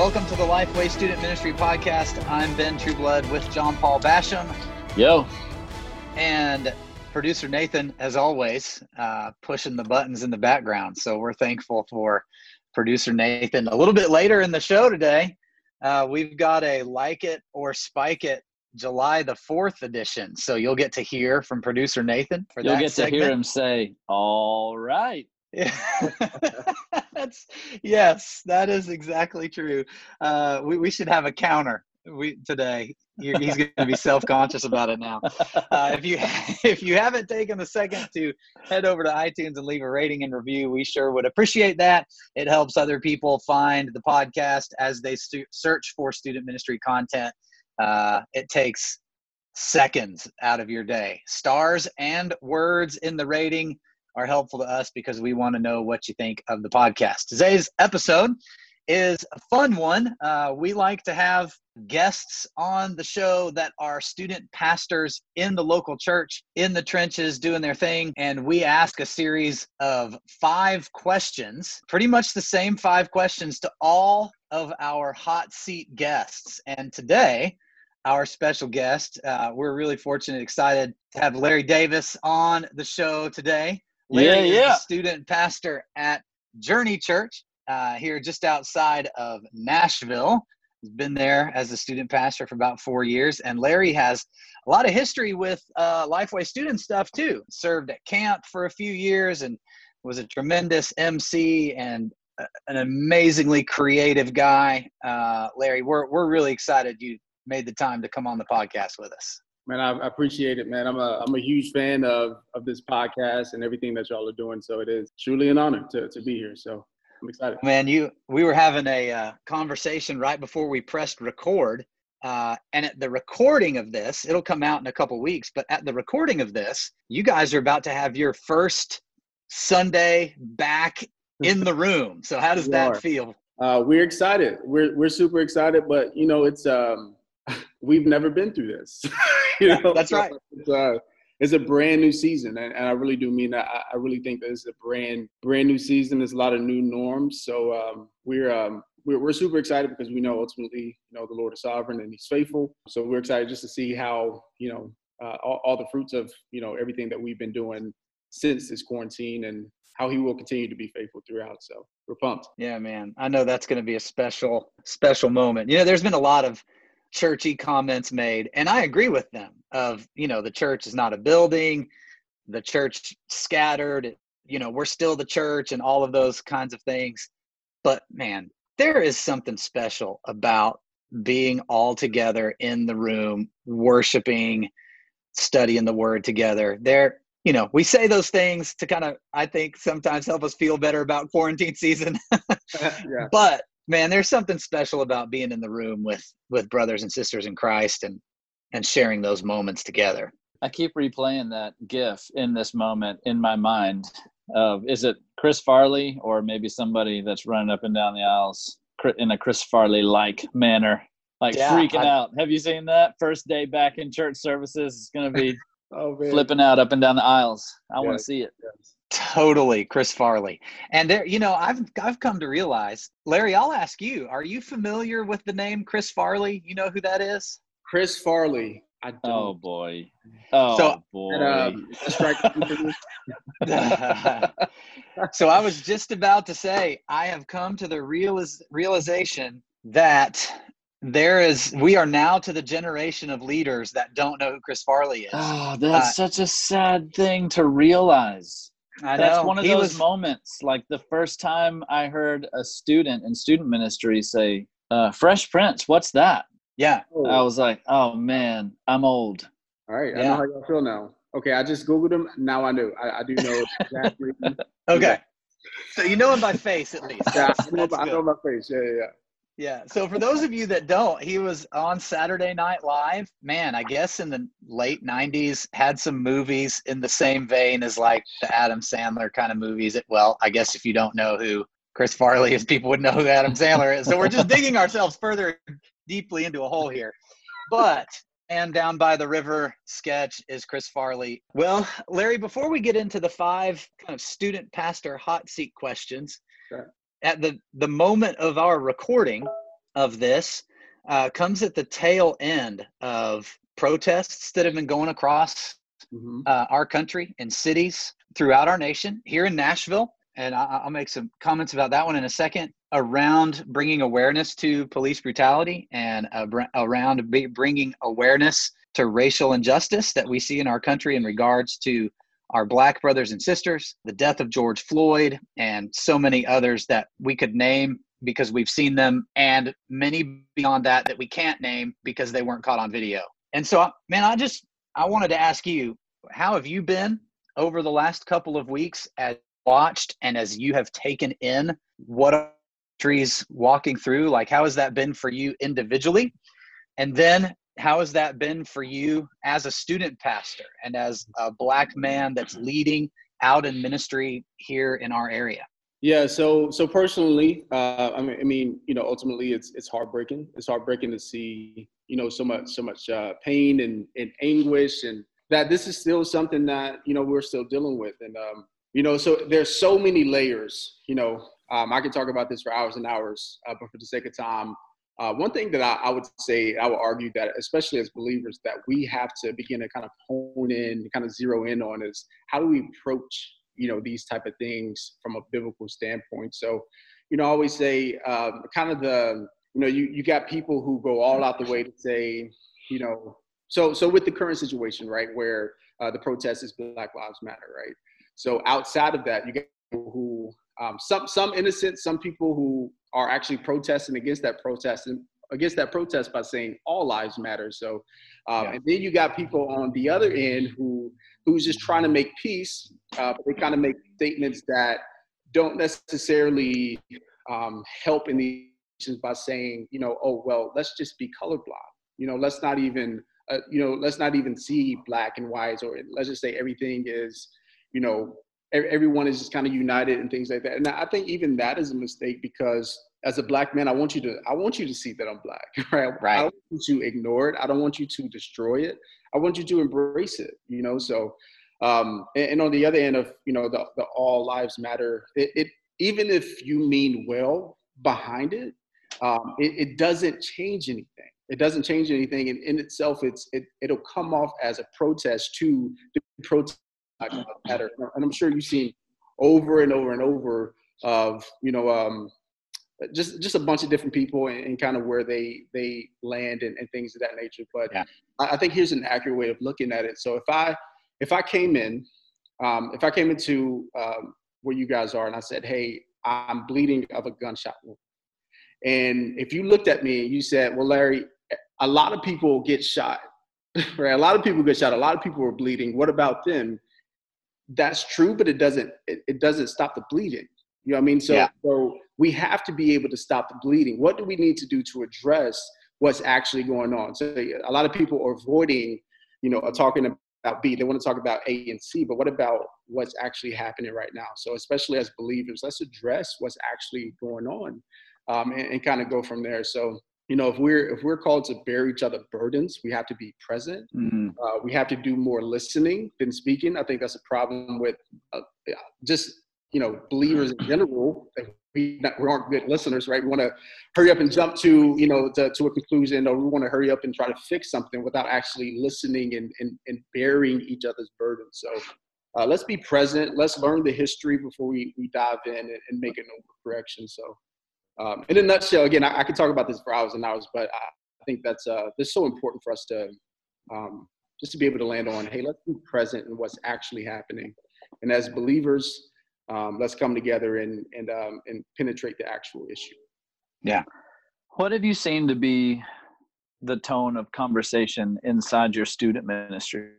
Welcome to the Lifeway Student Ministry Podcast. I'm Ben Trueblood with John Paul Basham. Yo. And producer Nathan, as always, uh, pushing the buttons in the background. So we're thankful for producer Nathan. A little bit later in the show today, uh, we've got a Like It or Spike It July the 4th edition. So you'll get to hear from producer Nathan for you'll that. You'll get segment. to hear him say, All right. That's yes, that is exactly true. Uh, we we should have a counter we today. He's going to be self conscious about it now. Uh, if you if you haven't taken the second to head over to iTunes and leave a rating and review, we sure would appreciate that. It helps other people find the podcast as they stu- search for student ministry content. Uh, it takes seconds out of your day. Stars and words in the rating are helpful to us because we want to know what you think of the podcast. Today's episode is a fun one. Uh, we like to have guests on the show that are student pastors in the local church, in the trenches, doing their thing. And we ask a series of five questions, pretty much the same five questions to all of our hot seat guests. And today, our special guest, uh, we're really fortunate, excited to have Larry Davis on the show today. Larry yeah, yeah. student pastor at Journey Church uh, here just outside of Nashville. He's been there as a student pastor for about four years. And Larry has a lot of history with uh, Lifeway student stuff too. Served at camp for a few years and was a tremendous MC and an amazingly creative guy. Uh, Larry, we're, we're really excited you made the time to come on the podcast with us. Man, I appreciate it, man. I'm a I'm a huge fan of of this podcast and everything that y'all are doing. So it is truly an honor to to be here. So I'm excited. Man, you we were having a uh, conversation right before we pressed record, uh, and at the recording of this, it'll come out in a couple weeks. But at the recording of this, you guys are about to have your first Sunday back in the room. So how does We that are. feel? Uh, we're excited. We're we're super excited, but you know, it's um, we've never been through this. you know, That's right. It's, uh, it's a brand new season, and, and I really do mean that. I, I really think that it's a brand brand new season. There's a lot of new norms, so um, we're um, we're we're super excited because we know ultimately, you know, the Lord is sovereign and He's faithful. So we're excited just to see how you know uh, all, all the fruits of you know everything that we've been doing since this quarantine and how He will continue to be faithful throughout. So we're pumped. Yeah, man. I know that's going to be a special special moment. You know, there's been a lot of churchy comments made and i agree with them of you know the church is not a building the church scattered you know we're still the church and all of those kinds of things. But man there is something special about being all together in the room worshiping studying the word together. There you know we say those things to kind of i think sometimes help us feel better about quarantine season. Yeah. but man there's something special about being in the room with with brothers and sisters in christ and and sharing those moments together I keep replaying that GIF in this moment in my mind. Of is it Chris Farley or maybe somebody that's running up and down the aisles in a Chris Farley like manner, like Yeah, freaking I- out? Have you seen that? First day back in church services is going to be Oh man. flipping out up and down the aisles. I want to see it. Yes. totally chris farley and there you know i've i've come to realize larry i'll ask you are you familiar with the name chris farley you know who that is Chris Farley. I don't. Oh boy. Oh So- boy. And, um, strike so I was just about to say I have come to the realiz- realization that there is we are now to the generation of leaders that don't know who Chris Farley is. Oh, that's Uh, such a sad thing to realize. I know That's one of he those was moments. Like the first time I heard a student in student ministry say, uh, "Fresh Prince, what's that?" yeah. I was like, "Oh man, I'm old." All right, I Yeah. know how y'all feel now. Okay, I just googled him. Now I knew. I, I do know exactly. Okay. So you know him by face at least. yeah, I know, that's I know my face. Yeah, yeah, yeah. Yeah. So for those of you that don't, he was on Saturday Night Live. Man, I guess in the late '90s, had some movies in the same vein as like the Adam Sandler kind of movies. Well, I guess if you don't know who Chris Farley is, people would know who Adam Sandler is. So we're just digging ourselves further deeply into a hole here. But and down by the river sketch is Chris Farley. Well, Larry, before we get into the five kind of student pastor hot seat questions, Sure. At the the moment of our recording, of this uh, comes at the tail end of protests that have been going across mm-hmm. uh, our country and cities throughout our nation. Here in Nashville, and I, will make some comments about that one in a second around bringing awareness to police brutality and uh, br- around b- bringing awareness to racial injustice that we see in our country in regards to our black brothers and sisters, the death of George Floyd, and so many others that we could name because we've seen them, and many beyond that that we can't name because they weren't caught on video. And so, man, I just I wanted to ask you, how have you been over the last couple of weeks as watched and as you have taken in what trees walking through? Like, how has that been for you individually? And then how has that been for you as a student pastor and as a black man that's leading out in ministry here in our area? Yeah, so so personally, uh, I mean, I mean, you know, ultimately, it's it's heartbreaking. It's heartbreaking to see, you know, so much so much uh, pain and, and anguish, and that this is still something that you know we're still dealing with, and um, you know, so there's so many layers. You know, um, I could talk about this for hours and hours, uh, but for the sake of time, uh, one thing that I, I, would say, I would argue that, especially as believers, that we have to begin to kind of hone in, kind of zero in on is how do we approach, you know, these type of things from a biblical standpoint. So, you know, I always say, um, kind of the, you know, you you got people who go all out the way to say, you know, so so with the current situation, right, where uh, the protest is Black Lives Matter, right. So outside of that, you get people who um, some some innocent, some people who are actually protesting against that protest and against that protest by saying all lives matter. So, um, yeah. and then you got people on the other end who who's just trying to make peace, uh, but they kind of make statements that don't necessarily um, help in the by saying, you know, oh well, let's just be colorblind. You know, let's not even, uh, you know, let's not even see black and whites, or let's just say everything is, you know, everyone is just kind of united and things like that. And I think even that is a mistake because as a black man, I want you to I want you to see that I'm black, right? Right. I don't want you to ignore it. I don't want you to destroy it. I want you to embrace it. You know, so um, and, and on the other end of you know the the all lives matter, it, it even if you mean well behind it, um, it, it doesn't change anything. It doesn't change anything, and in itself, it's it it'll come off as a protest to the protest And I'm sure you've seen over and over and over of you know um, just just a bunch of different people and, and, kind of where they they land and, and things of that nature. But yeah. I, I, think here's an accurate way of looking at it. So if I if I came in, um, if I came into um, where you guys are and I said, hey, I'm bleeding of a gunshot wound, and if you looked at me and you said, well, Larry, a lot of people get shot, right? A lot of people get shot. A lot of people are bleeding. What about them? That's true, but it doesn't it, it doesn't stop the bleeding. You know what I mean? So yeah. so we have to be able to stop the bleeding. What do we need to do to address what's actually going on? So a lot of people are avoiding, you know, talking about B. They want to talk about A and C, but what about what's actually happening right now? So especially as believers, let's address what's actually going on um, and, and kind of go from there. So you know, if we're if we're called to bear each other burdens, we have to be present. Mm-hmm. Uh, we have to do more listening than speaking. I think that's a problem with uh, just you know believers in general. We, not, we aren't good listeners, right? We want to hurry up and jump to you know to, to a conclusion, or we want to hurry up and try to fix something without actually listening and and, and bearing each other's burdens. So. Uh, let's be present. Let's learn the history before we, we dive in and, and make an overcorrection. So um, in a nutshell, again, I, I, could talk about this for hours and hours, but I, I think that's uh, this so important for us to um, just to be able to land on. Hey, let's be present in what's actually happening, and as believers, um, let's come together and and um, and penetrate the actual issue. Yeah. What have you seen to be the tone of conversation inside your student ministry?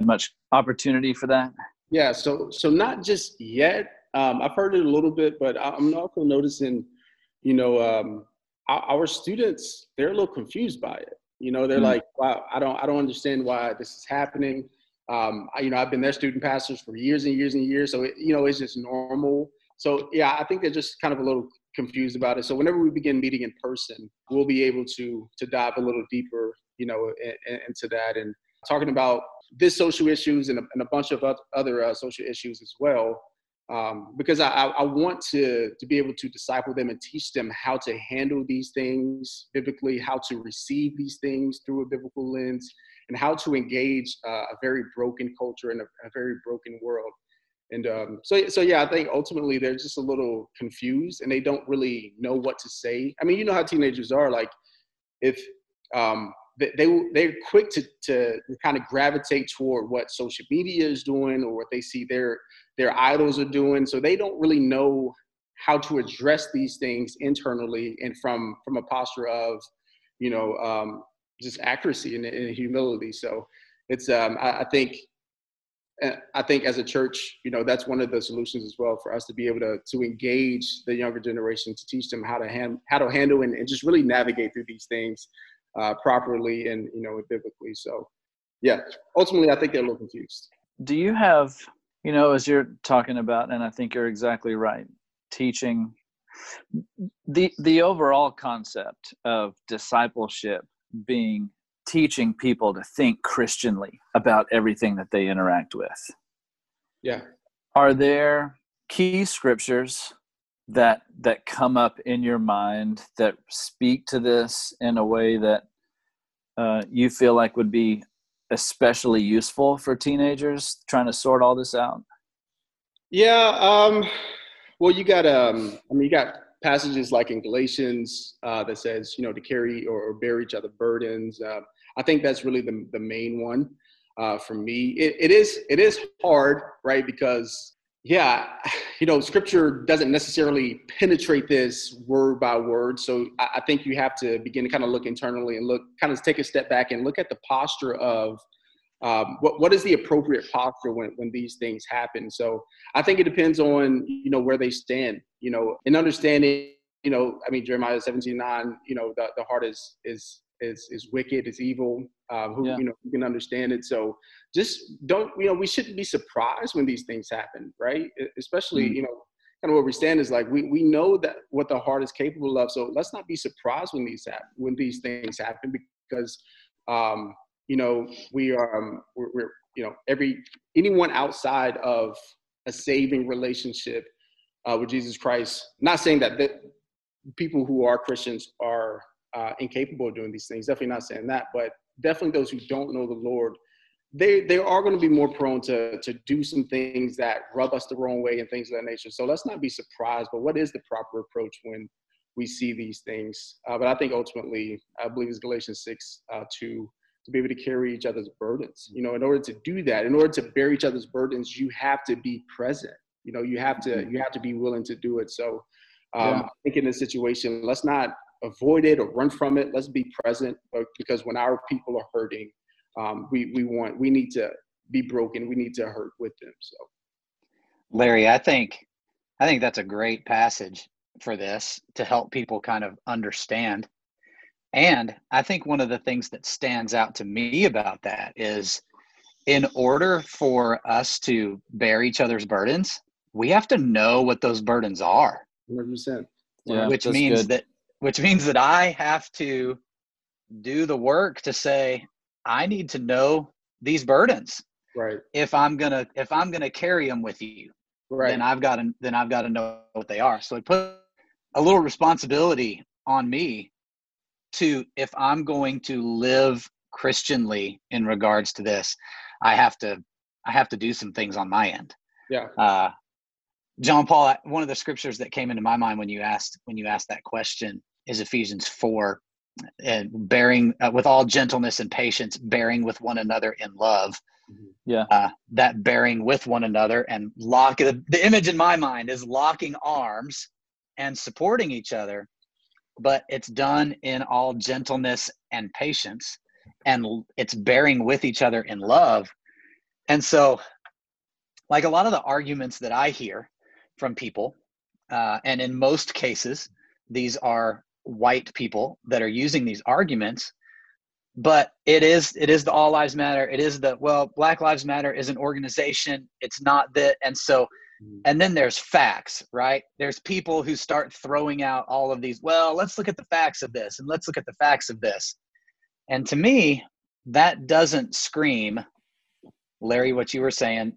Much opportunity for that? Yeah. So so not just yet. Um, I've heard it a little bit, but I'm also noticing you know, um, our, our, students they're a little confused by it. You know, they're mm-hmm. like, wow, I don't, I don't understand why this is happening. Um, I, you know, I've been their student pastors for years and years and years, so it, you know, it's just normal. So yeah, I think they're just kind of a little confused about it. So whenever we begin meeting in person, we'll be able to to dive a little deeper, you know, in, in, into that and talking about this social issues and a, and a bunch of other uh, social issues as well um, because I, I want to to be able to disciple them and teach them how to handle these things biblically, how to receive these things through a biblical lens, and how to engage uh, a very broken culture and a, a very broken world. And um, so, so yeah, I think ultimately they're just a little confused and they don't really know what to say. I mean, you know how teenagers are. Like, if um, they, they they're quick to to kind of gravitate toward what social media is doing or what they see their their idols are doing. So they don't really know how to address these things internally and from from a posture of, you know, um, just accuracy and, and humility. So it's um, I, I think I think as a church, you know, that's one of the solutions as well for us to be able to to engage the younger generation to teach them how to hand, how to handle and, and just really navigate through these things uh, properly and you know biblically. So, yeah, ultimately, I think they're a little confused. Do you have, you know, as you're talking about, and I think you're exactly right, teaching the the overall concept of discipleship being teaching people to think Christianly about everything that they interact with. Yeah. Are there key scriptures that that come up in your mind that speak to this in a way that uh, you feel like would be especially useful for teenagers trying to sort all this out? Yeah. Um, well, you got um, I mean, you got passages like in Galatians uh, that says, you know, to carry or, or bear each other burdens. Uh, I think that's really the, the main one uh, for me. It, it is it is hard, right? Because yeah, you know, Scripture doesn't necessarily penetrate this word by word. So I, think you have to begin to kind of look internally and look, kind of take a step back and look at the posture of um, what what is the appropriate posture when when these things happen. So I think it depends on you know where they stand. You know, in understanding. You know, I mean Jeremiah 17, 9, you know, the, the heart is is is is wicked, is evil. Uh, who yeah. you know who can understand it. So just don't you know we shouldn't be surprised when these things happen, right? Especially mm-hmm. you know kind of where we stand is like we we know that what the heart is capable of. So let's not be surprised when these happen when these things happen because um, you know we are um, we're, we're you know every anyone outside of a saving relationship uh, with Jesus Christ. Not saying that that people who are Christians are uh, incapable of doing these things. Definitely not saying that, but definitely those who don't know the Lord, they they are going to be more prone to to do some things that rub us the wrong way and things of that nature. So let's not be surprised. But what is the proper approach when we see these things? Uh, but I think ultimately, I believe it's Galatians six uh, two to be able to carry each other's burdens. You know, in order to do that, in order to bear each other's burdens, you have to be present. You know, you have to mm-hmm. you have to be willing to do it. So um, yeah. I think in this situation, let's not avoid it or run from it. Let's be present because when our people are hurting, um, we we want we need to be broken. We need to hurt with them. So, Larry, I think I think that's a great passage for this to help people kind of understand. And I think one of the things that stands out to me about that is in order for us to bear each other's burdens, we have to know what those burdens are. 100%. Yeah, which means good. that which means that I have to do the work to say, I need to know these burdens. Right. If I'm gonna if I'm gonna carry them with you, right. then I've got to then I've got to know what they are. So it put a little responsibility on me to if I'm going to live Christianly in regards to this, I have to I have to do some things on my end. Yeah. Uh, John Paul, one of the scriptures that came into my mind when you asked when you asked that question is Ephesians four, and bearing uh, with all gentleness and patience, bearing with one another in love. Mm-hmm. Yeah, uh, that bearing with one another and lock. The, the image in my mind is locking arms and supporting each other, but it's done in all gentleness and patience, and it's bearing with each other in love. And so, like a lot of the arguments that I hear from people. Uh, and in most cases, these are white people that are using these arguments. But it is it is the all lives matter. It is the well, Black Lives Matter is an organization. It's not that, and so mm. and then there's facts right there's people who start throwing out all of these well let's look at the facts of this and let's look at the facts of this and to me that doesn't scream larry what you were saying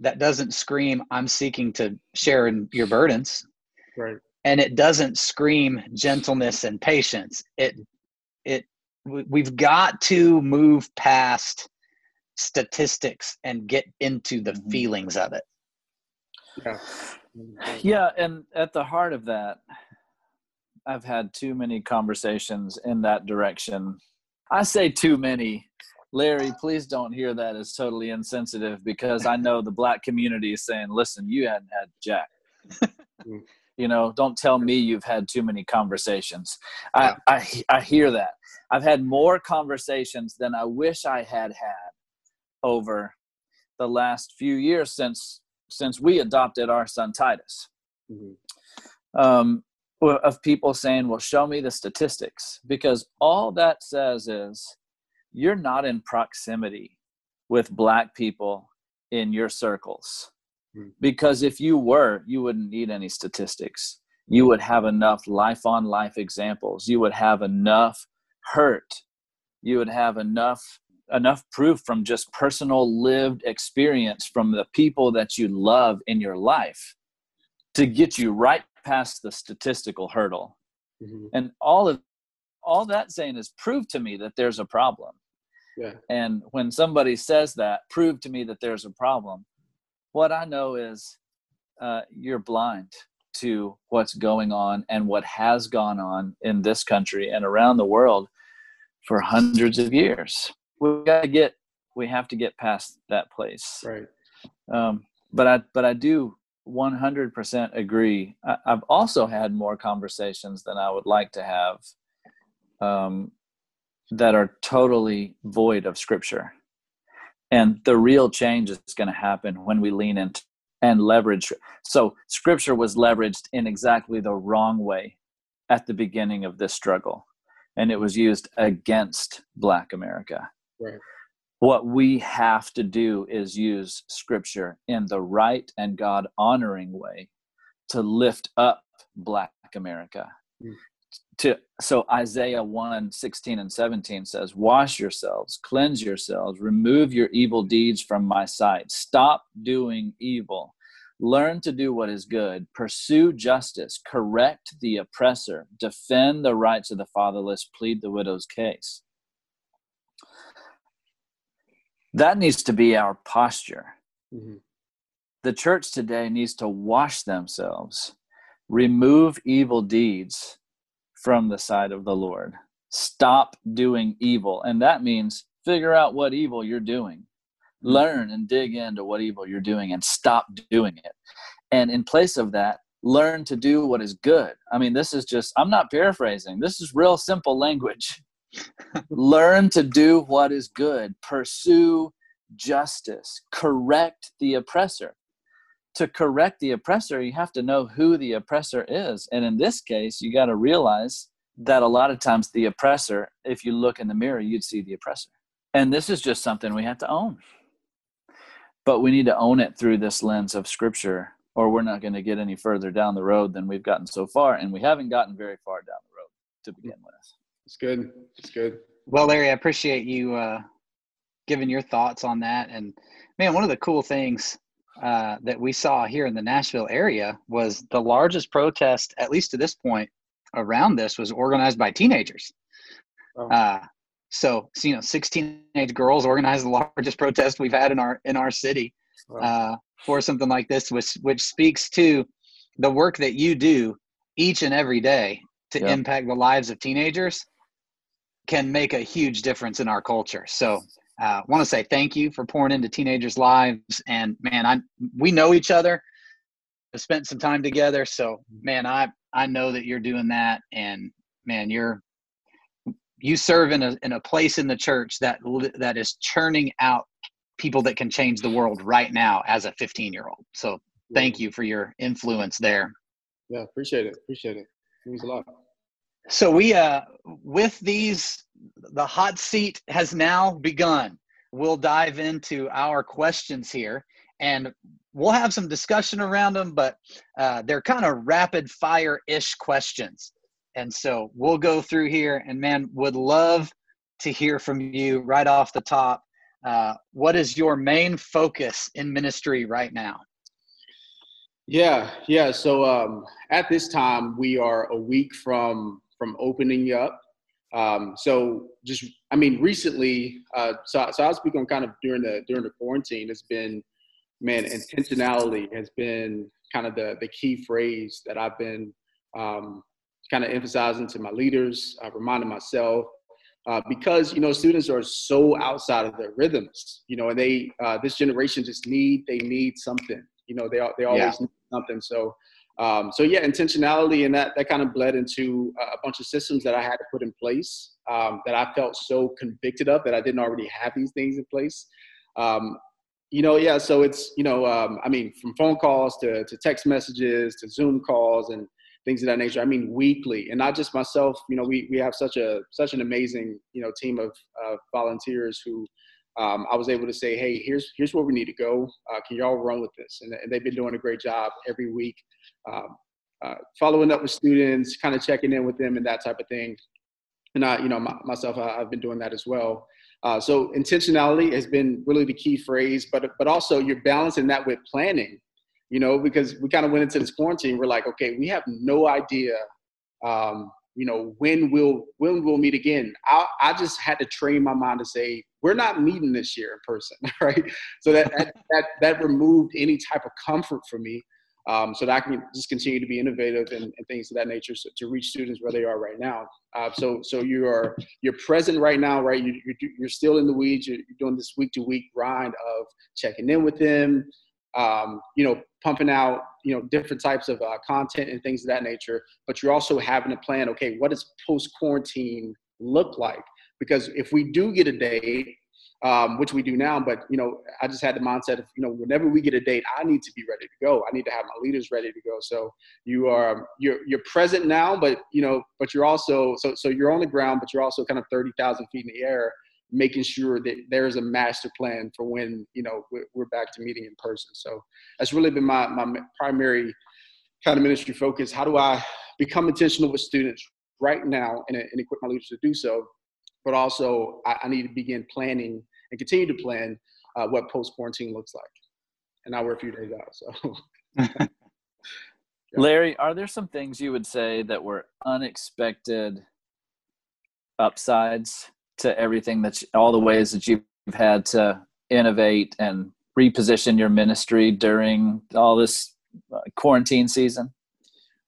that doesn't scream i'm seeking to share in your burdens right and it doesn't scream gentleness and patience. It it we've got to move past statistics and get into the mm-hmm. feelings of it. Yeah. Yeah and at the heart of that i've had too many conversations in that direction. I say too many. Larry please don't hear that as totally insensitive because i know the black community is saying listen you hadn't had jack. Mm you know don't tell me you've had too many conversations I, I i hear that i've had more conversations than i wish i had had over the last few years since since we adopted our son titus mm-hmm. um, of people saying well show me the statistics because all that says is you're not in proximity with black people in your circles. Because if you were, you wouldn't need any statistics. You would have enough life on life examples. You would have enough hurt. You would have enough enough proof from just personal lived experience from the people that you love in your life to get you right past the statistical hurdle. Mm-hmm. And all of all that saying is prove to me that there's a problem. Yeah. And when somebody says that, prove to me that there's a problem what I know is uh, you're blind to what's going on and what has gone on in this country and around the world for hundreds of years. We got to get, we have to get past that place. Right. Um, but I, but I do 100% agree. I, have also had more conversations than I would like to have um, that are totally void of scripture. And the real change is going to happen when we lean into and leverage. So, scripture was leveraged in exactly the wrong way at the beginning of this struggle, and it was used against Black America. Right. What we have to do is use scripture in the right and God honoring way to lift up Black America. Mm to so isaiah 1 16 and 17 says wash yourselves cleanse yourselves remove your evil deeds from my sight. Stop doing evil. Learn to do what is good. Pursue justice. Correct the oppressor. Defend the rights of the fatherless. Plead the widow's case. That needs to be our posture. Mm-hmm. the church today needs to wash themselves remove evil deeds from the side of the Lord. Stop doing evil. And that means figure out what evil you're doing. Hmm. Learn and dig into what evil you're doing and stop doing it. And in place of that, learn to do what is good. I mean, this is just, I'm not paraphrasing. This is real simple language. learn to do what is good, pursue justice, correct the oppressor to correct the oppressor, you have to know who the oppressor is. And in this case, you got to realize that a lot of times the oppressor, if you look in the mirror, you'd see the oppressor. And this is just something we have to own. But we need to own it through this lens of scripture, or we're not going to get any further down the road than we've gotten so far. And we haven't gotten very far down the road to begin with. It's good. It's good. Well, Larry, I appreciate you uh, giving your thoughts on that. And man, one of the cool things uh, that we saw here in the Nashville area was the largest protest, at least to this point, around this was organized by teenagers. Oh. Uh, so, so, you know, 16 teenage girls organized the largest protest we've had in our in our city uh, for something like this, which which speaks to the work that you do each and every day to yeah. impact the lives of teenagers can make a huge difference in our culture. So uh, want to say thank you for pouring into teenagers' lives. And man, I we know each other, have spent some time together. So man, I I know that you're doing that, and man, you're you serve in a in a place in the church that that is churning out people that can change the world right now as a 15 year old. So thank you for your influence there. Yeah, appreciate it. Appreciate it. It means a lot. So we uh with these the hot seat has now begun. We'll dive into our questions here and we'll have some discussion around them, but uh, they're kind of rapid fire ish questions. And so we'll go through here and man, would love to hear from you right off the top. uh, what is your main focus in ministry right now? Yeah, yeah. So um, at this time, we are a week from from opening up. Um, so just, I mean, recently, uh, so so I'll speak on kind of during the during the quarantine. It's been, man, intentionality has been kind of the the key phrase that I've been um, kind of emphasizing to my leaders, uh, reminding myself, uh, because you know students are so outside of their rhythms, you know, and they uh, this generation just need they need something, you know, they they always yeah. need something. So um, so yeah, intentionality and that that kind of bled into a bunch of systems that I had to put in place um, that I felt so convicted of that I didn't already have these things in place. Um, you know, yeah. So it's you know, um, I mean, from phone calls to to text messages to Zoom calls and things of that nature. I mean, weekly, and not just myself. You know, we we have such a such an amazing you know team of uh, volunteers who um, I was able to say, hey, here's here's where we need to go. Uh, can y'all run with this? And, and, they've been doing a great job every week, um, uh, following up with students, kind of checking in with them, and that type of thing. And I, you know, my, myself, I, have been doing that as well. Uh, so intentionality has been really the key phrase, but but also you're balancing that with planning you know, because we kind of went into this quarantine. We're like, okay, we have no idea, um, you know, when we'll when we'll meet again. I, I just had to train my mind to say we're not meeting this year in person, right? So that that that, that removed any type of comfort for me. Um, so that I can just continue to be innovative and, and things of that nature so, to reach students where they are right now. Uh, so, so you are you're present right now, right? You, you're, you're still in the weeds. You're, you're doing this week to week grind of checking in with them, um, you know, pumping out, you know, different types of uh, content and things of that nature. But you're also having a plan. Okay, what does post quarantine look like? Because if we do get a date, um, which we do now, but you know, I just had the mindset of, you know, whenever we get a date, I need to be ready to go. I need to have my leaders ready to go. So you are you're you're present now, but you know, but you're also so so you're on the ground, but you're also kind of thirty thousand feet in the air making sure that there's a master plan for when you know we're, back to meeting in person. So that's really been my, my primary kind of ministry focus. How do i become intentional with students right now and, and equip my leaders to do so? But also I, I need to begin planning and continue to plan uh, what post quarantine looks like. And now we're a few days out so. Yeah. larry are there some things you would say that were unexpected upsides to everything that's all the ways that you've had to innovate and reposition your ministry during all this uh, quarantine season?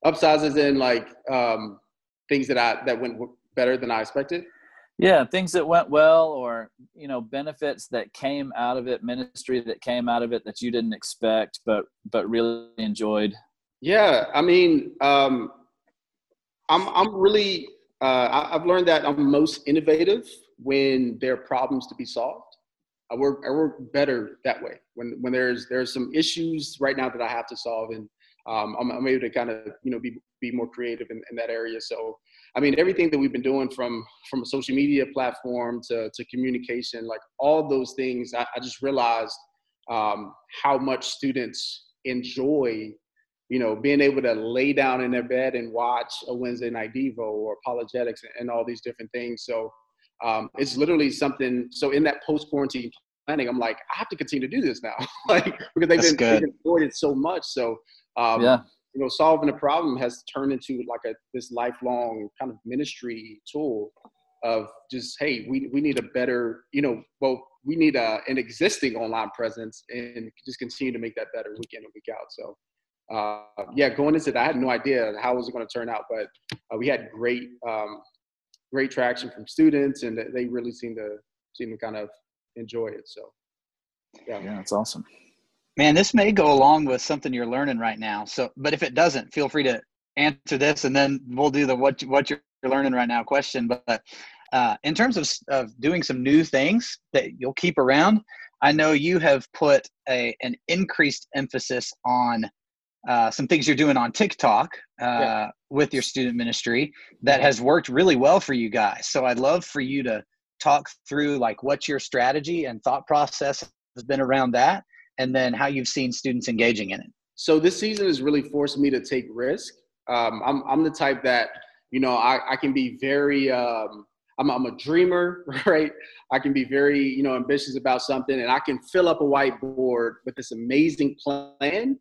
Upsizes in like um, things that I that went better than I expected. Yeah, things that went well, or you know, benefits that came out of it, ministry that came out of it that you didn't expect, but but really enjoyed. Yeah, I mean, um, I'm I'm really uh, I've learned that I'm most innovative when there are problems to be solved. I work, I work better that way. When, when there's, there's some issues right now that I have to solve and um, I'm, I'm, able to kind of, you know, be, be more creative in, in that area. So, I mean, everything that we've been doing from, from a social media platform to, to communication, like all those things, I, I just realized um, how much students enjoy you know, being able to lay down in their bed and watch a Wednesday night Devo or apologetics and all these different things. So um, it's literally something. So in that post quarantine planning, I'm like, I have to continue to do this now, like because they've been, they've enjoyed it so much. So um, yeah. You know, solving a problem has turned into like a this lifelong kind of ministry tool of just hey, we we need a better, you know, well, we need a, an existing online presence and just continue to make that better week in and week out. So uh, yeah, going into that, I had no idea how was it was going to turn out, but uh, we had great, um, great traction from students, and they really seemed to seem to kind of enjoy it. So, yeah, yeah, that's awesome. Man, this may go along with something you're learning right now. So, but if it doesn't, feel free to answer this, and then we'll do the what what you're learning right now question. But uh, in terms of of doing some new things that you'll keep around, I know you have put a an increased emphasis on uh, some things you're doing on TikTok uh, yeah. with your student ministry that has worked really well for you guys. So I'd love for you to talk through like what your strategy and thought process has been around that, and then how you've seen students engaging in it. So this season has really forced me to take risk. Um, I'm I'm the type that you know I, I can be very um, I'm, I'm a dreamer, right? I can be very, you know, ambitious about something, and I can fill up a whiteboard with this amazing plan,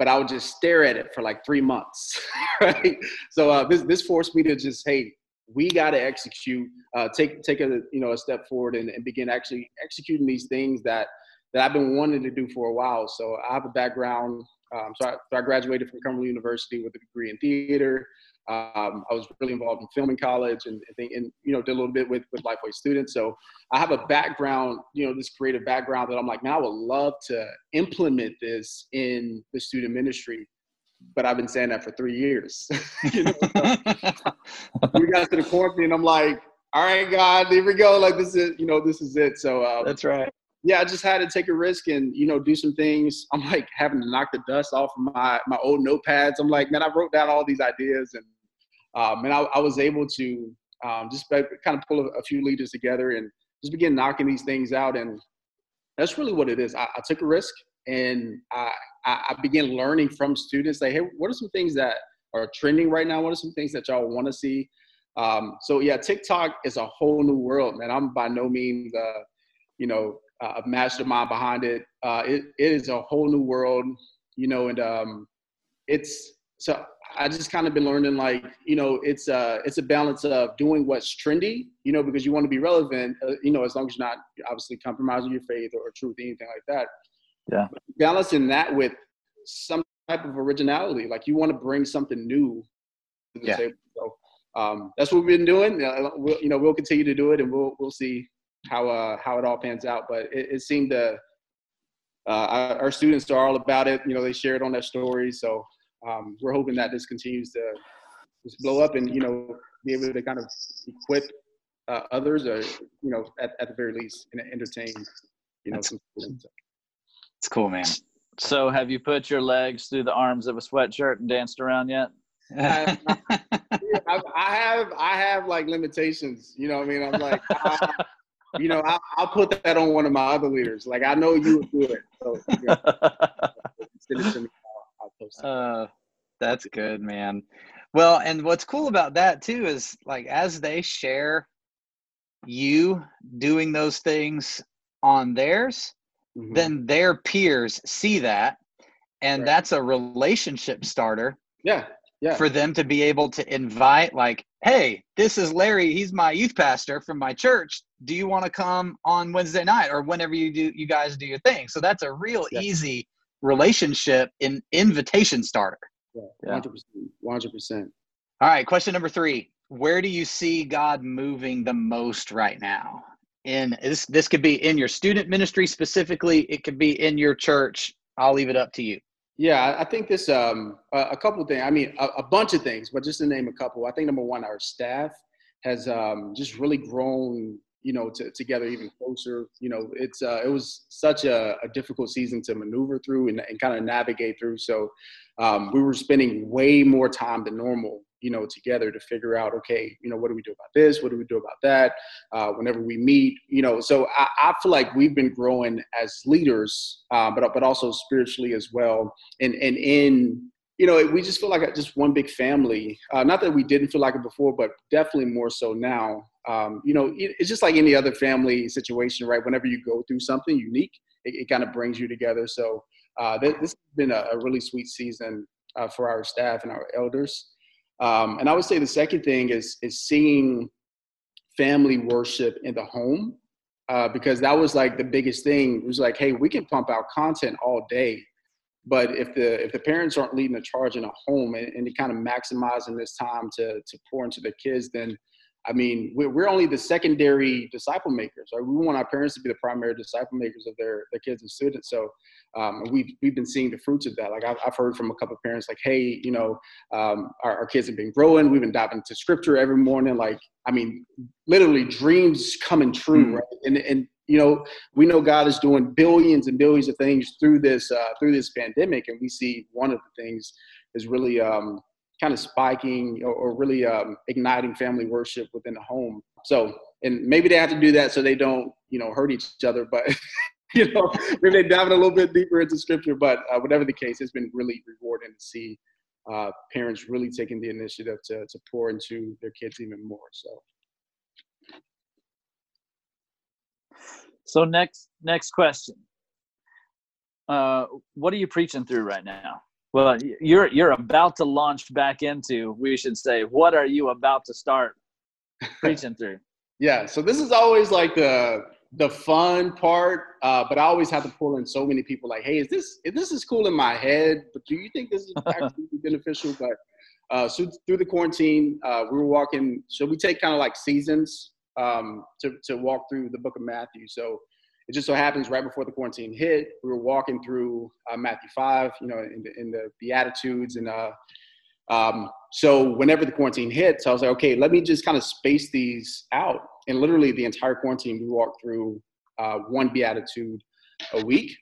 but I would just stare at it for like three months, right? So uh, this this forced me to just, hey, we got to execute, uh, take take a you know a step forward and, and begin actually executing these things that that I've been wanting to do for a while. So I have a background. Um, so, I, so I graduated from Cumberland University with a degree in theater. Um, I was really involved in film in college and, and, you know, did a little bit with, with Lifeway students. So I have a background, you know, this creative background that I'm like, now I would love to implement this in the student ministry. But I've been saying that for three years. you know, we got to the quarantine. And I'm like, all right, God, here we go. Like this is, you know, this is it. So um, that's right. Yeah, I just had to take a risk and you know do some things. I'm like having to knock the dust off of my my old notepads. I'm like, man, I wrote down all these ideas and um, and I, I, was able to um, just kind of pull a, a, few leaders together and just begin knocking these things out. And that's really what it is. I, I took a risk and I, I began learning from students like, hey, what are some things that are trending right now? What are some things that y'all want to see? Um, so yeah, TikTok is a whole new world, man. I'm by no means, uh, you know, a mastermind behind it. Uh, it. It is a whole new world, you know, and um, it's so I just kind of been learning like you know it's a it's a balance of doing what's trendy you know because you want to be relevant uh, you know as long as you're not obviously compromising your faith or, truth anything like that. Yeah. But balancing that with some type of originality like you want to bring something new to the yeah. table. So um, that's what we've been doing. Uh, we'll, you know we'll continue to do it and we'll we'll see how uh how it all pans out. But it, it seemed to uh, our, our students are all about it. You know they share it on their stories so um, we're hoping that this continues to just blow up and you know be able to kind of equip uh, others or you know at, at the very least and entertain you know That's, some students. It's cool, man. So, have you put your legs through the arms of a sweatshirt and danced around yet? I, I, I, have, I have like limitations. You know, what I mean, I'm like, I, you know, I, will put that on one of my other leaders. Like, I know you would do it. So, you know, send it to me. Uh, that's good, man. Well, and what's cool about that too is like as they share you doing those things on theirs, mm-hmm. then their peers see that, and right. that's a relationship starter. Yeah. Yeah. For them to be able to invite, like, hey, this is Larry. He's my youth pastor from my church. Do you want to come on Wednesday night or whenever you do, you guys do your thing? So that's a real yeah. easy relationship in invitation starter. Yeah, 100%. 100%. All right, question number three. Where do you see God moving the most right now? In this, this could be in your student ministry specifically. It could be in your church. I'll leave it up to you. Yeah, I think this um, a, a couple things. I mean, a, a, bunch of things, but just to name a couple. I think number one, our staff has um, just really grown you know, to, together even closer. You know, it's uh, it was such a, a difficult season to maneuver through and, and kind of navigate through. So um, we were spending way more time than normal, you know, together to figure out, okay, you know, what do we do about this? What do we do about that? Uh, whenever we meet, you know, so I, I, feel like we've been growing as leaders, uh, but but also spiritually as well, and and in you know, we just feel like just one big family. Uh, not that we didn't feel like it before, but definitely more so now. Um, you know, it, it's just like any other family situation, right? Whenever you go through something unique, it, it kind of brings you together. So uh, th- this has been a, a really sweet season uh, for our staff and our elders. Um, and I would say the second thing is is seeing family worship in the home, uh, because that was like the biggest thing. It was like, hey, we can pump out content all day, but if the if the parents aren't leading the charge in a home and, and kind of maximizing this time to to pour into the kids, then I mean, we're, we're only the secondary disciple makers. Right? We want our parents to be the primary disciple makers of their, their kids and students. So um, we've, we've been seeing the fruits of that. Like I've, I've heard from a couple of parents like, hey, you know, um, our, our kids have been growing. We've been diving into scripture every morning. Like, I mean, literally dreams coming true. Mm-hmm. Right? And, and you know, we know God is doing billions and billions of things through this uh, through this pandemic, and we see one of the things is really um, kind of spiking or, or really um, igniting family worship within the home. So, and maybe they have to do that so they don't, you know, hurt each other. But you know, maybe they dive a little bit deeper into scripture. But uh, whatever the case, it's been really rewarding to see uh, parents really taking the initiative to to pour into their kids even more. So. So next next question. Uh, what are you preaching through right now? Well, you're you're about to launch back into. We should say, what are you about to start preaching through? yeah. So this is always like the the fun part, uh, but I always have to pull in so many people. Like, hey, is this is this is cool in my head? But do you think this is actually beneficial? But uh, so through the quarantine, uh, we were walking. So we take kind of like seasons um, to to walk through the Book of Matthew. So it just so happens right before the quarantine hit, we were walking through uh, Matthew five, you know, in the, in the Beatitudes, and uh, um, so whenever the quarantine hit, so I was like, okay, let me just kind of space these out, and literally the entire quarantine, we walked through uh, one Beatitude a week.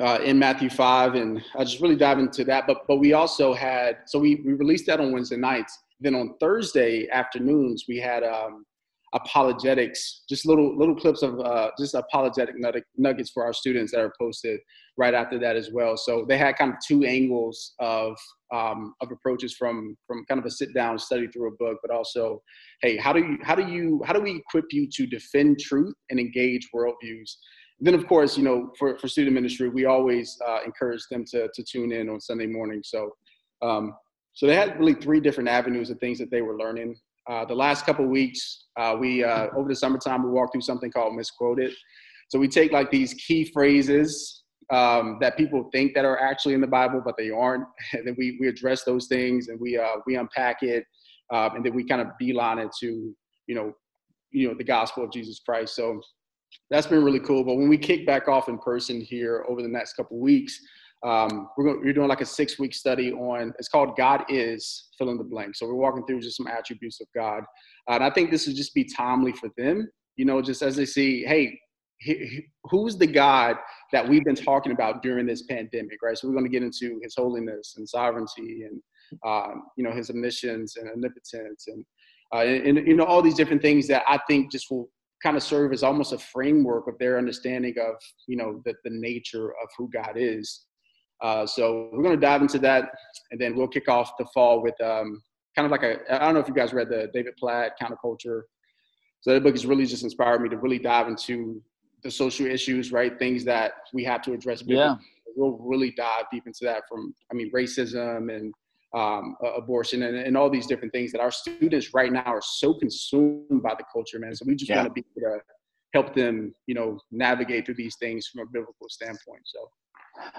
Uh, in Matthew 5, and I just really dive into that. But but we also had so we, we released that on Wednesday nights. Then on Thursday afternoons, we had um, apologetics, just little little clips of uh, just apologetic nuggets for our students that are posted right after that as well. So they had kind of two angles of um, of approaches from from kind of a sit down study through a book, but also, hey, how do you how do you how do we equip you to defend truth and engage worldviews? then of course, you know, for, for student ministry, we always uh, encourage them to to tune in on Sunday morning. So. Um, so they had really three different avenues of things that they were learning uh, the last couple weeks, uh, we uh, over the summertime we walked through something called misquoted. So we take like these key phrases um, that people think that are actually in the Bible, but they aren't, and then we we address those things and we uh, we unpack it, um, and then we kind of beeline it to you know you know the gospel of Jesus Christ. So that's been really cool. But when we kick back off in person here over the next couple weeks, um, we're, going, we're doing like a six week study on it's called god is fill in the blank. So we're walking through just some attributes of god. Uh, and i think this would just be timely for them you know just as they see hey he, who's the god that we've been talking about during this pandemic right? So we're going to get into his holiness and sovereignty and um, you know his omniscience and omnipotence and, uh, and, and you know all these different things that i think just will kind of serve as almost a framework of their understanding of you know the, the nature of who god is uh, so we're going to dive into that, and then we'll kick off the fall with um, kind of like a. I don't know if you guys read the David Platt Counterculture. So that book has really just inspired me to really dive into the social issues, right? Things that we have to address. Yeah. We'll really dive deep into that from, I mean, racism and um, abortion and, and all these different things that our students right now are so consumed by the culture, man. So we just yeah. want to be able to help them, you know, navigate through these things from a biblical standpoint. So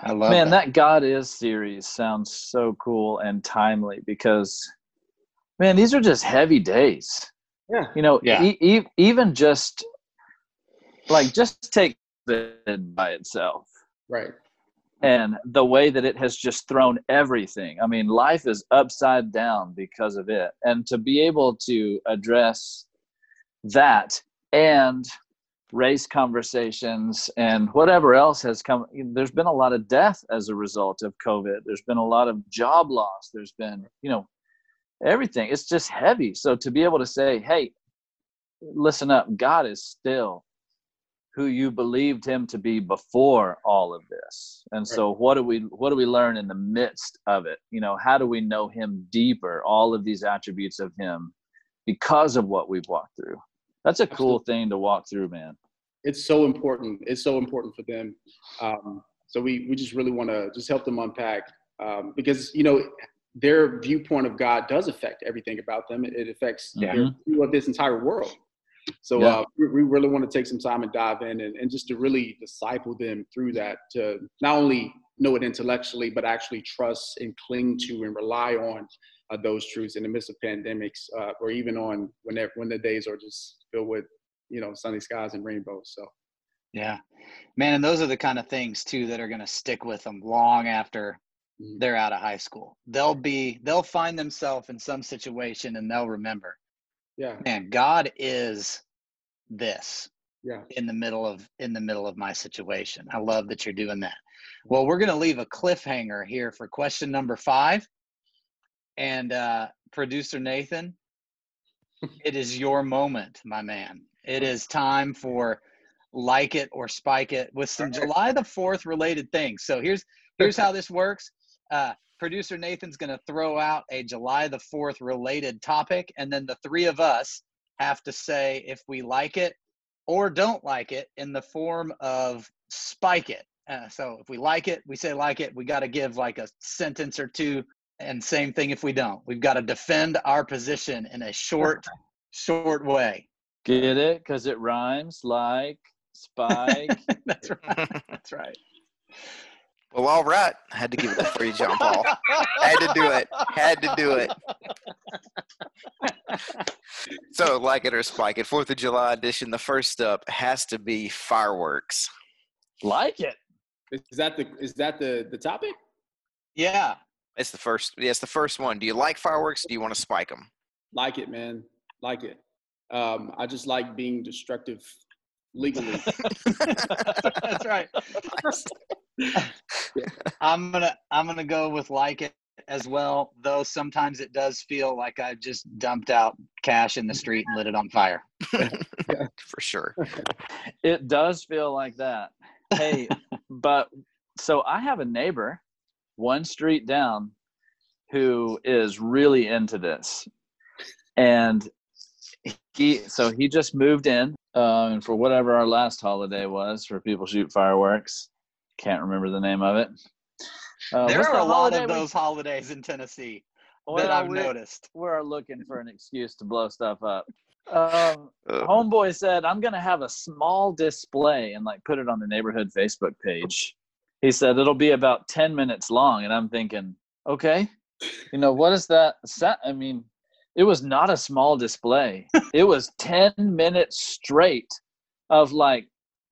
I love Man, that. that God is series sounds so cool and timely because man, these are just heavy days. Yeah. You know, yeah. E- e- even just like just take it by itself. Right. And the way that it has just thrown everything. I mean, life is upside down because of it. And to be able to address that and race conversations and whatever else has come there's been a lot of death as a result of covid. There's been a lot of job loss. There's been you know everything. It's just heavy. So to be able to say hey listen up. God is still who you believed him to be before all of this. And so what do we what do we learn in the midst of it? You know how do we know him deeper all of these attributes of him because of what we've walked through that's a cool Absolutely. thing to walk through, man. It's so important. It's so important for them. Um, so we we just really want to just help them unpack um, because you know their viewpoint of God does affect everything about them. It, affects yeah. their view of this entire world. So yeah. uh, we, we, really want to take some time and dive in and, and just to really disciple them through that to not only know it intellectually, but actually trust and cling to and rely on uh, those truths in the midst of pandemics, uh, or even on when when the days are just filled with you know sunny skies and rainbows. So. Yeah, man, and those are the kind of things too that are going to stick with them long after mm-hmm. they're out of high school. They'll be they'll find themselves in some situation and they'll remember. Yeah. Man, God is this. Yeah. In the middle of in the middle of my situation. I love that you're doing that. Well, we're going to leave a cliffhanger here for question number 5 and uh, producer Nathan, it is your moment, my man. It is time for like it or spike it with some July the 4th related things. So here's here's how this works. Uh, producer Nathan's going to throw out a July the 4th related topic, and then the three of us have to say if we like it or don't like it in the form of spike it. Uh, so if we like it, we say like it. We got to give like a sentence or two. And same thing if we don't. We've got to defend our position in a short, short way. Get it? Because it rhymes like spike. That's right. That's right. Well, all right. I had to give it up for you, John Paul. Had to do it. Had to do it. So, like it or spike it, Fourth of July edition. The first up has to be fireworks. like it. Is that the is that the the topic? Yeah. It's the first. Yeah, it's the first one. Do you like fireworks? Do you want to spike them? Like it, man. Like it. Um, I just like being destructive legally. That's right. I'm gonna I'm gonna go with like it as well. Though sometimes it does feel like I just dumped out cash in the street and lit it on fire. For sure. It does feel like that. Hey, but so I have a neighbor one street down who is really into this. And he so he just moved in and for whatever our last holiday was for people shoot fireworks. Can't remember the name of it. Uh, there are the a lot holiday of we- those holidays in Tennessee that I've we- noticed. We're looking for an excuse to blow stuff up. Um, Uh, homeboy said i'm gonna have a small display and like put it on the neighborhood facebook page he said it'll be about 10 minutes long and i'm thinking okay you know what is that sa- i mean it was not a small display. It was 10 minutes straight of like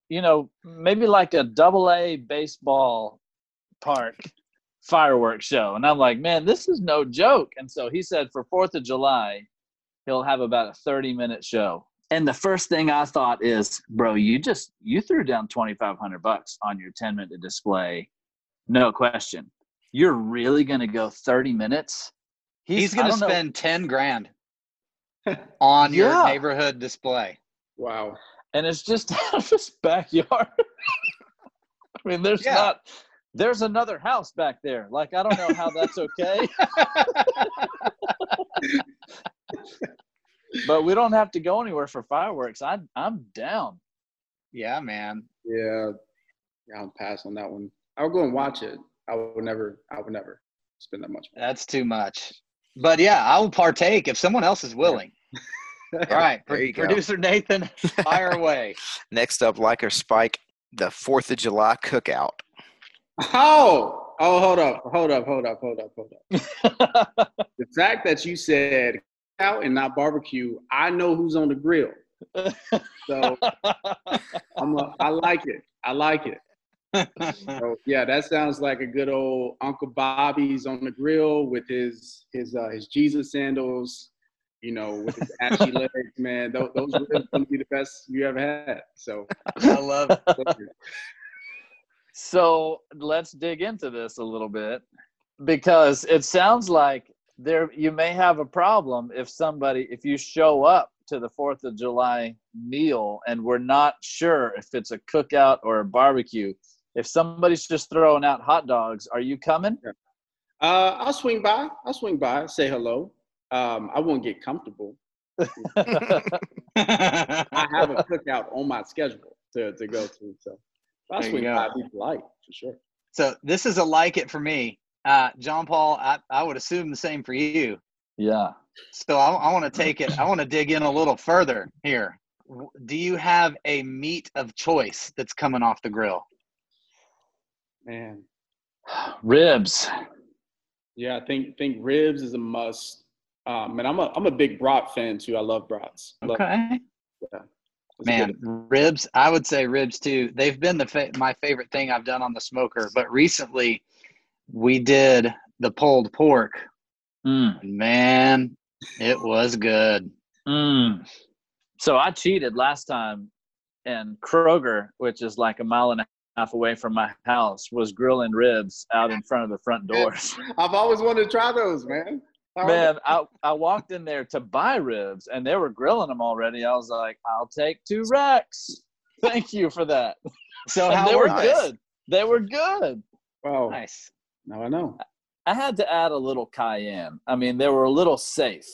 you know maybe like a double a baseball park fireworks show and i'm like man this is no joke. And so he said for fourth of july he'll have about a 30 minute show and the first thing i thought is bro you just you threw down 2500 bucks on your 10 minute display no question you're really going to go 30 minutes He's, I gonna don't know- spend ten grand on Yeah. your neighborhood display. wow. and it's just out of his backyard i mean there's Yeah. not there's another house back there like i don't know how that's okay but we don't have to go anywhere for fireworks I, i'm down yeah, man. Yeah. Yeah, I'll pass on that one. I'll go and watch it. I would never I would never spend that much. That's too much. But yeah, I will partake if someone else is willing. All right, pro- you go. producer Nathan, fire away. Next up, like or spike, the Fourth of July cookout. Oh, oh, hold up, hold up, hold up, hold up, hold up. the fact that you said out and not barbecue, I know who's on the grill. So I'm a, I like it. I like it. So yeah, that sounds like a good old Uncle Bobby's on the grill with his his uh, his Jesus sandals, you know, with his ashy legs, man. Those, those ribs gonna be the best you ever had. So I love it. So let's dig into this a little bit because it sounds like there you may have a problem if somebody if you show up to the 4th of July meal and we're not sure if it's a cookout or a barbecue. If somebody's just throwing out hot dogs, are you coming? uh, I'll swing by. I'll swing by, say hello. Um, I won't get comfortable. I have a cookout on my schedule to, to go to. So I'll There you swing by, be polite for sure. so this is a like it for me. Uh, John Paul, I, I would assume the same for you. yeah. So I, I want to take it. I want to dig in a little further here. Do you have a meat of choice that's coming off the grill? Man. Ribs. Yeah, I think think ribs is a must. Um, and I'm a I'm a big brat fan too. I love brats. Love- Okay, Yeah. man, good. ribs. I would say ribs too. They've been the fa- my favorite thing I've done on the smoker. But recently, we did the pulled pork. Mm. Man, it was good. Mm. So I cheated last time, and Kroger, which is like a mile and a half away from my house, was grilling ribs out in front of the front doors. I've always wanted to try those, man. Man, I, I walked in there to buy ribs, and they were grilling them already. I was like, "I'll take two racks. Thank you for that." So And how they were were nice. good. They were good. Wow. Nice. Now I know. I had to add a little cayenne. I mean, they were a little safe,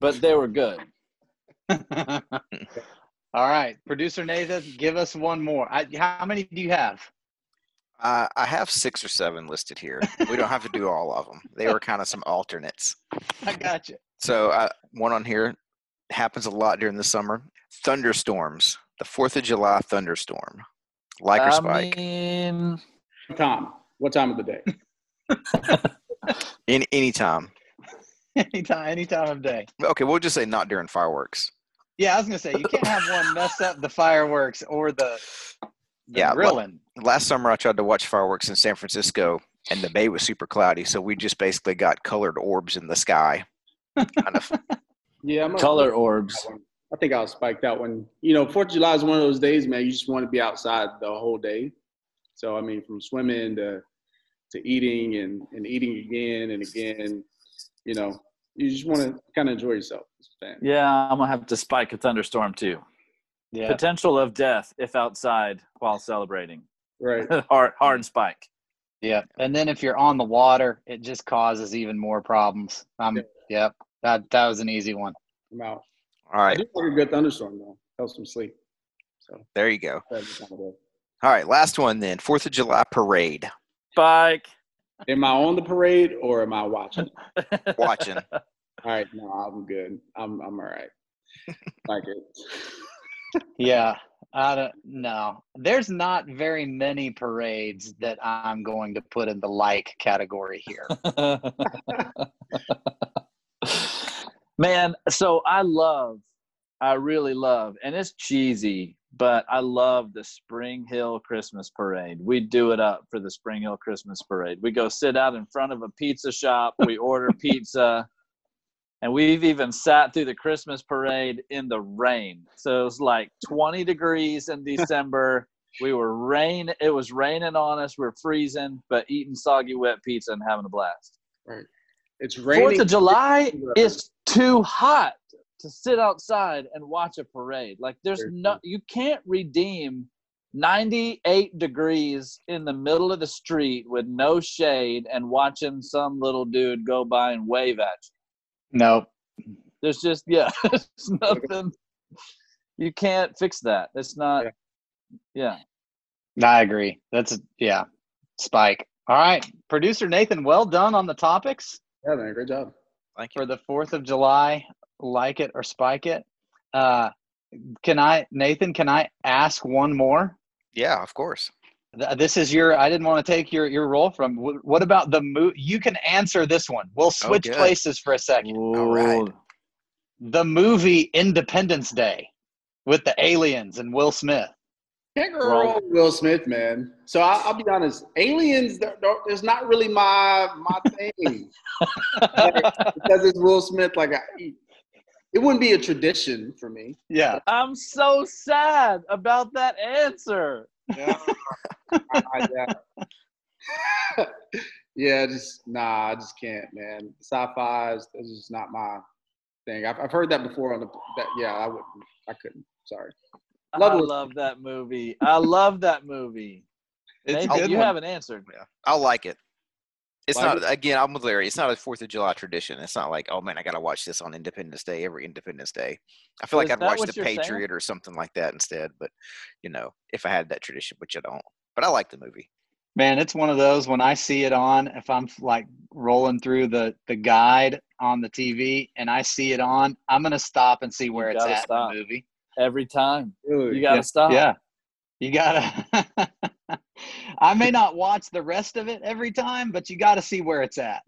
but they were good. All right, producer Nathan, give us one more. I, how many do you have? Uh, I have six or seven listed here. We don't have to do all of them. They were kind of some alternates. I got you. So uh, one on here happens a lot during the summer. Thunderstorms. The Fourth of July thunderstorm. Like or I spike. mean, What time? What time of the day? In any time. anytime, any time of day. Okay, we'll just say not during fireworks. Yeah, I was gonna say you can't have one mess up the fireworks or the, the Yeah, like- grilling. Last summer, I tried to watch fireworks in San Francisco, and the bay was super cloudy, so we just basically got colored orbs in the sky. Kind of. Yeah, I'm a- color orbs. I think I'll spike that one. You know, Fourth of July is one of those days, man. You just want to be outside the whole day. So I mean, from swimming to to eating and and eating again and again. You know, you just want to kind of enjoy yourself. as a fan. Yeah, I'm gonna have to spike a thunderstorm too. Yeah, Potential of death if outside while celebrating. Right. hard, hard spike. yeah. And then if you're on the water, it just causes even more problems. Um, Yeah. yep. That that was an easy one. I'm out. All I right, do like a good thunderstorm though. Helps me sleep. So there you go. that's the time of day. All right, last one then. Fourth of July parade. Spike. Am I on the parade or am I watching? Watching. All right, no, I'm good. I'm I'm all right. Like it. Yeah. I don't no. There's not very many parades that I'm going to put in the like category here. Man, so I love, I really love, and it's cheesy, but I love the Spring Hill Christmas Parade. We do it up for the Spring Hill Christmas Parade. We go sit out in front of a pizza shop, we order pizza, and we've even sat through the Christmas parade in the rain. So it was like 20 degrees in December. We were rain. It was raining on us. We are freezing, but eating soggy wet pizza and having a blast. Right. It's raining. Fourth of July is too hot to sit outside and watch a parade. Like there's no, you can't redeem 98 degrees in the middle of the street with no shade and watching some little dude go by and wave at you. Nope. There's just yeah, there's nothing. You can't fix that. It's not. Yeah. I agree. That's yeah. Spike. All right. Producer Nathan, well done on the topics Yeah, man, great job. Thank you. for the 4th of July. Like it or spike it. Uh, can I, Nathan, can I ask one more? Yeah, of course. This is your, I didn't want to take your, your role from. What about the movie? You can answer this one. We'll switch good. places for a second. right. Ooh. The movie Independence Day with the aliens and Will Smith. Can't go wrong with Will Smith, man. So I, I'll be honest. Aliens, they're, they're- is not really my my thing because it's Will Smith. Like, I, it wouldn't be a tradition for me. Yeah. I'm so sad about that answer. Yeah, I- yeah. yeah, just nah, I just can't, man. Sci-fi is, is just not my thing. I've, I've heard that before on the. That, yeah, I wouldn't. I couldn't. Sorry. Love I love that movie. I love that movie. It's Nathan, you one. haven't answered. Yeah, I'll like it. It's Like not again. I'm with Larry. It's not a Fourth of July tradition. It's not like, oh man, I gotta watch this on Independence Day every Independence Day. I feel So like is I'd that watch what The you're saying? Patriot or something like that instead. But you know, if I had that tradition, which I don't. But I like the movie. Man, it's one of those when I see it on, if I'm like rolling through the the guide on the TV and I see it on, I'm gonna stop and see where You it's gotta at stop. in the movie. Every time. Really? You got to yeah. stop. Yeah. You gotta I may not watch the rest of it every time, but you gotta see where it's at.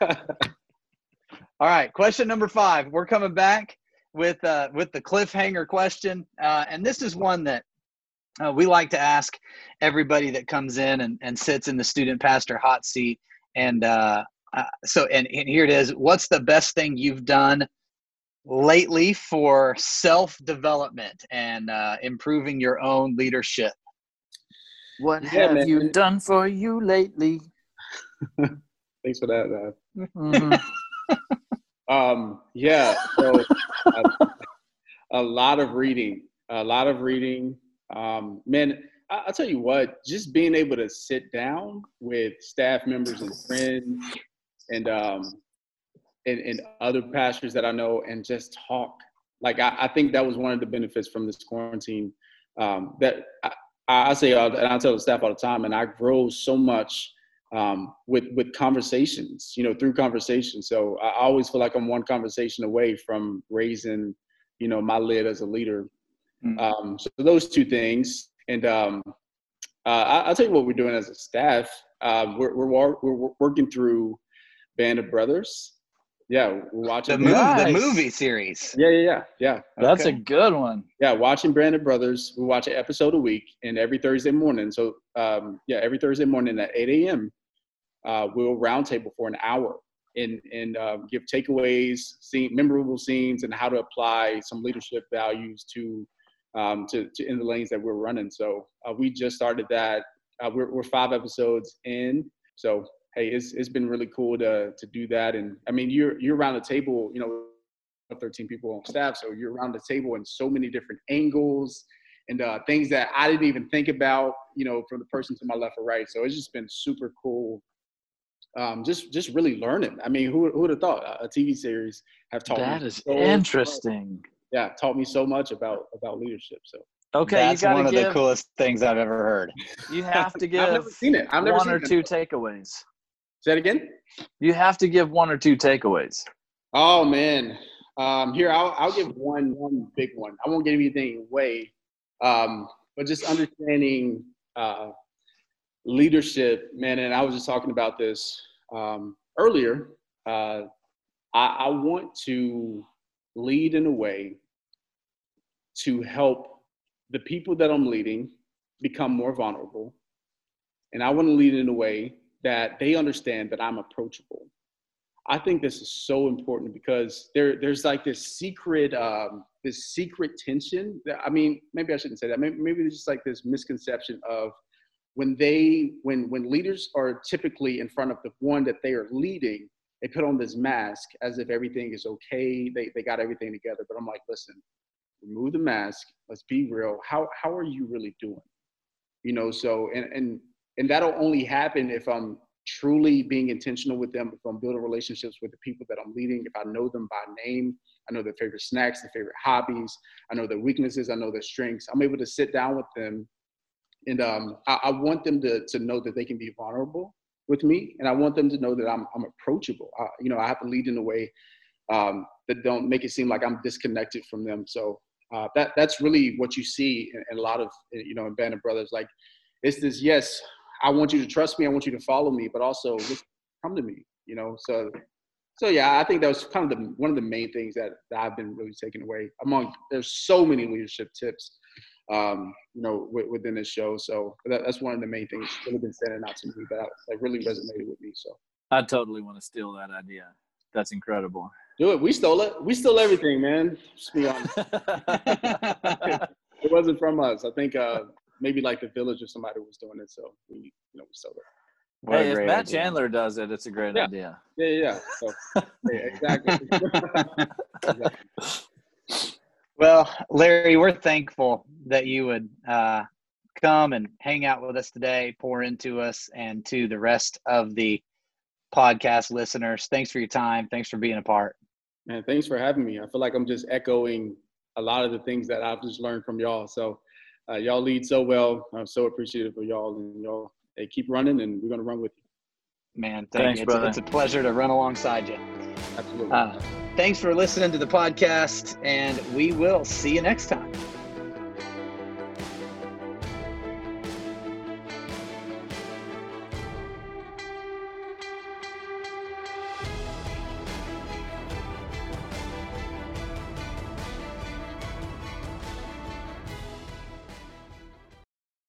All right, question number five. We're coming back with uh, with the cliffhanger question, uh, and this is one that uh, we like to ask everybody that comes in and, and sits in the student pastor hot seat. And uh, uh, so, and, and here it is. What's the best thing you've done lately for self development and uh, improving your own leadership? What Yeah, have man. you done for you lately? Thanks for that. man. Mhm. Um, yeah, so a, a lot of reading, a lot of reading. Um, man, I, I'll tell you what, just being able to sit down with staff members and friends and um, and, and other pastors that I know and just talk like I, I, think that was one of the benefits from this quarantine. Um, that I, I say, uh, and I tell the staff all the time, and I grow so much um, with with conversations, you know, through conversation. So I always feel like I'm one conversation away from raising, you know, my lid as a leader. Mm-hmm. Um, so those two things, and um, uh, I, will tell you what we're doing as a staff. Uh, we're, we're we're working through Band of Brothers. Yeah, we're watching the, nice. the movie series. Yeah, yeah, yeah, yeah. That's okay. a good one. Yeah, watching Band of Brothers. We watch an episode a week, and every Thursday morning. So, um, yeah, every Thursday morning at 8 a.m uh, we'll roundtable for an hour and and uh, give takeaways, scene, memorable scenes, and how to apply some leadership values to um, to, to in the lanes that we're running. So uh, we just started that. Uh, we're we're five episodes in. So hey, it's it's been really cool to to do that. And I mean, you're you're around the table, you know. 13 people on staff, so you're around the table in so many different angles and uh, things that I didn't even think about, you know, from the person to my left or right. So it's just been super cool um, just just really learning. I mean, who who would have thought a TV series have taught that me is so interesting. Much. Yeah, taught me so much about about leadership. So okay, that's one of the coolest things I've ever heard. You have to give. I've never seen it. I've never one or two takeaways. Say it again. You have to give one or two takeaways. Oh man, um, here I'll I'll give one one big one. I won't give anything away, um, but just understanding uh, leadership, man. And I was just talking about this um, earlier, uh, I, I want to lead in a way to help the people that I'm leading become more vulnerable. And I want to lead in a way that they understand that I'm approachable. I think this is so important because there, there's like this secret, um, this secret tension. That, I mean, maybe I shouldn't say that. Maybe, maybe there's just like this misconception of when they when when leaders are typically in front of the one that they are leading they put on this mask as if everything is okay they, they got everything together but i'm like listen remove the mask let's be real how how are you really doing you know so and and and that'll only happen if i'm truly being intentional with them if i'm building relationships with the people that i'm leading if i know them by name i know their favorite snacks their favorite hobbies i know their weaknesses i know their strengths i'm able to sit down with them and um, I, I, want them to to know that they can be vulnerable with me, and I want them to know that I'm I'm approachable. I, you know, I have to lead in a way um, that don't make it seem like I'm disconnected from them. So uh, that that's really what you see in, in, a lot of you know in Band of Brothers. Like it's this yes, I want you to trust me, I want you to follow me, but also come to me. You know, so so yeah, I think that was kind of the one of the main things that, that I've been really taking away. Among there's so many leadership tips um, you know, w- within this show. So that, that's one of the main things that really been standing out to me that like really resonated with me. So I totally want to steal that idea. That's incredible. Do it. We stole it. We stole everything, man. Just be honest. it wasn't from us. I think uh, maybe like the village or somebody was doing it. So we, you know, we sold it. What hey, if Matt idea. Chandler does it, it's a great yeah. idea. Yeah, yeah. So, yeah exactly. exactly. Well, Larry, we're thankful that you would uh, come and hang out with us today, pour into us, and to the rest of the podcast listeners. Thanks for your time. Thanks for being a part. Man, thanks for having me. I feel like I'm just echoing a lot of the things that I've just learned from y'all. So, uh, y'all lead so well. I'm so appreciative of y'all, and y'all hey, keep running, and we're gonna run with you. Man, thank thanks, you. It's, it's, a pleasure to run alongside you. Absolutely. Uh, thanks for listening to the podcast, and we will see you next time.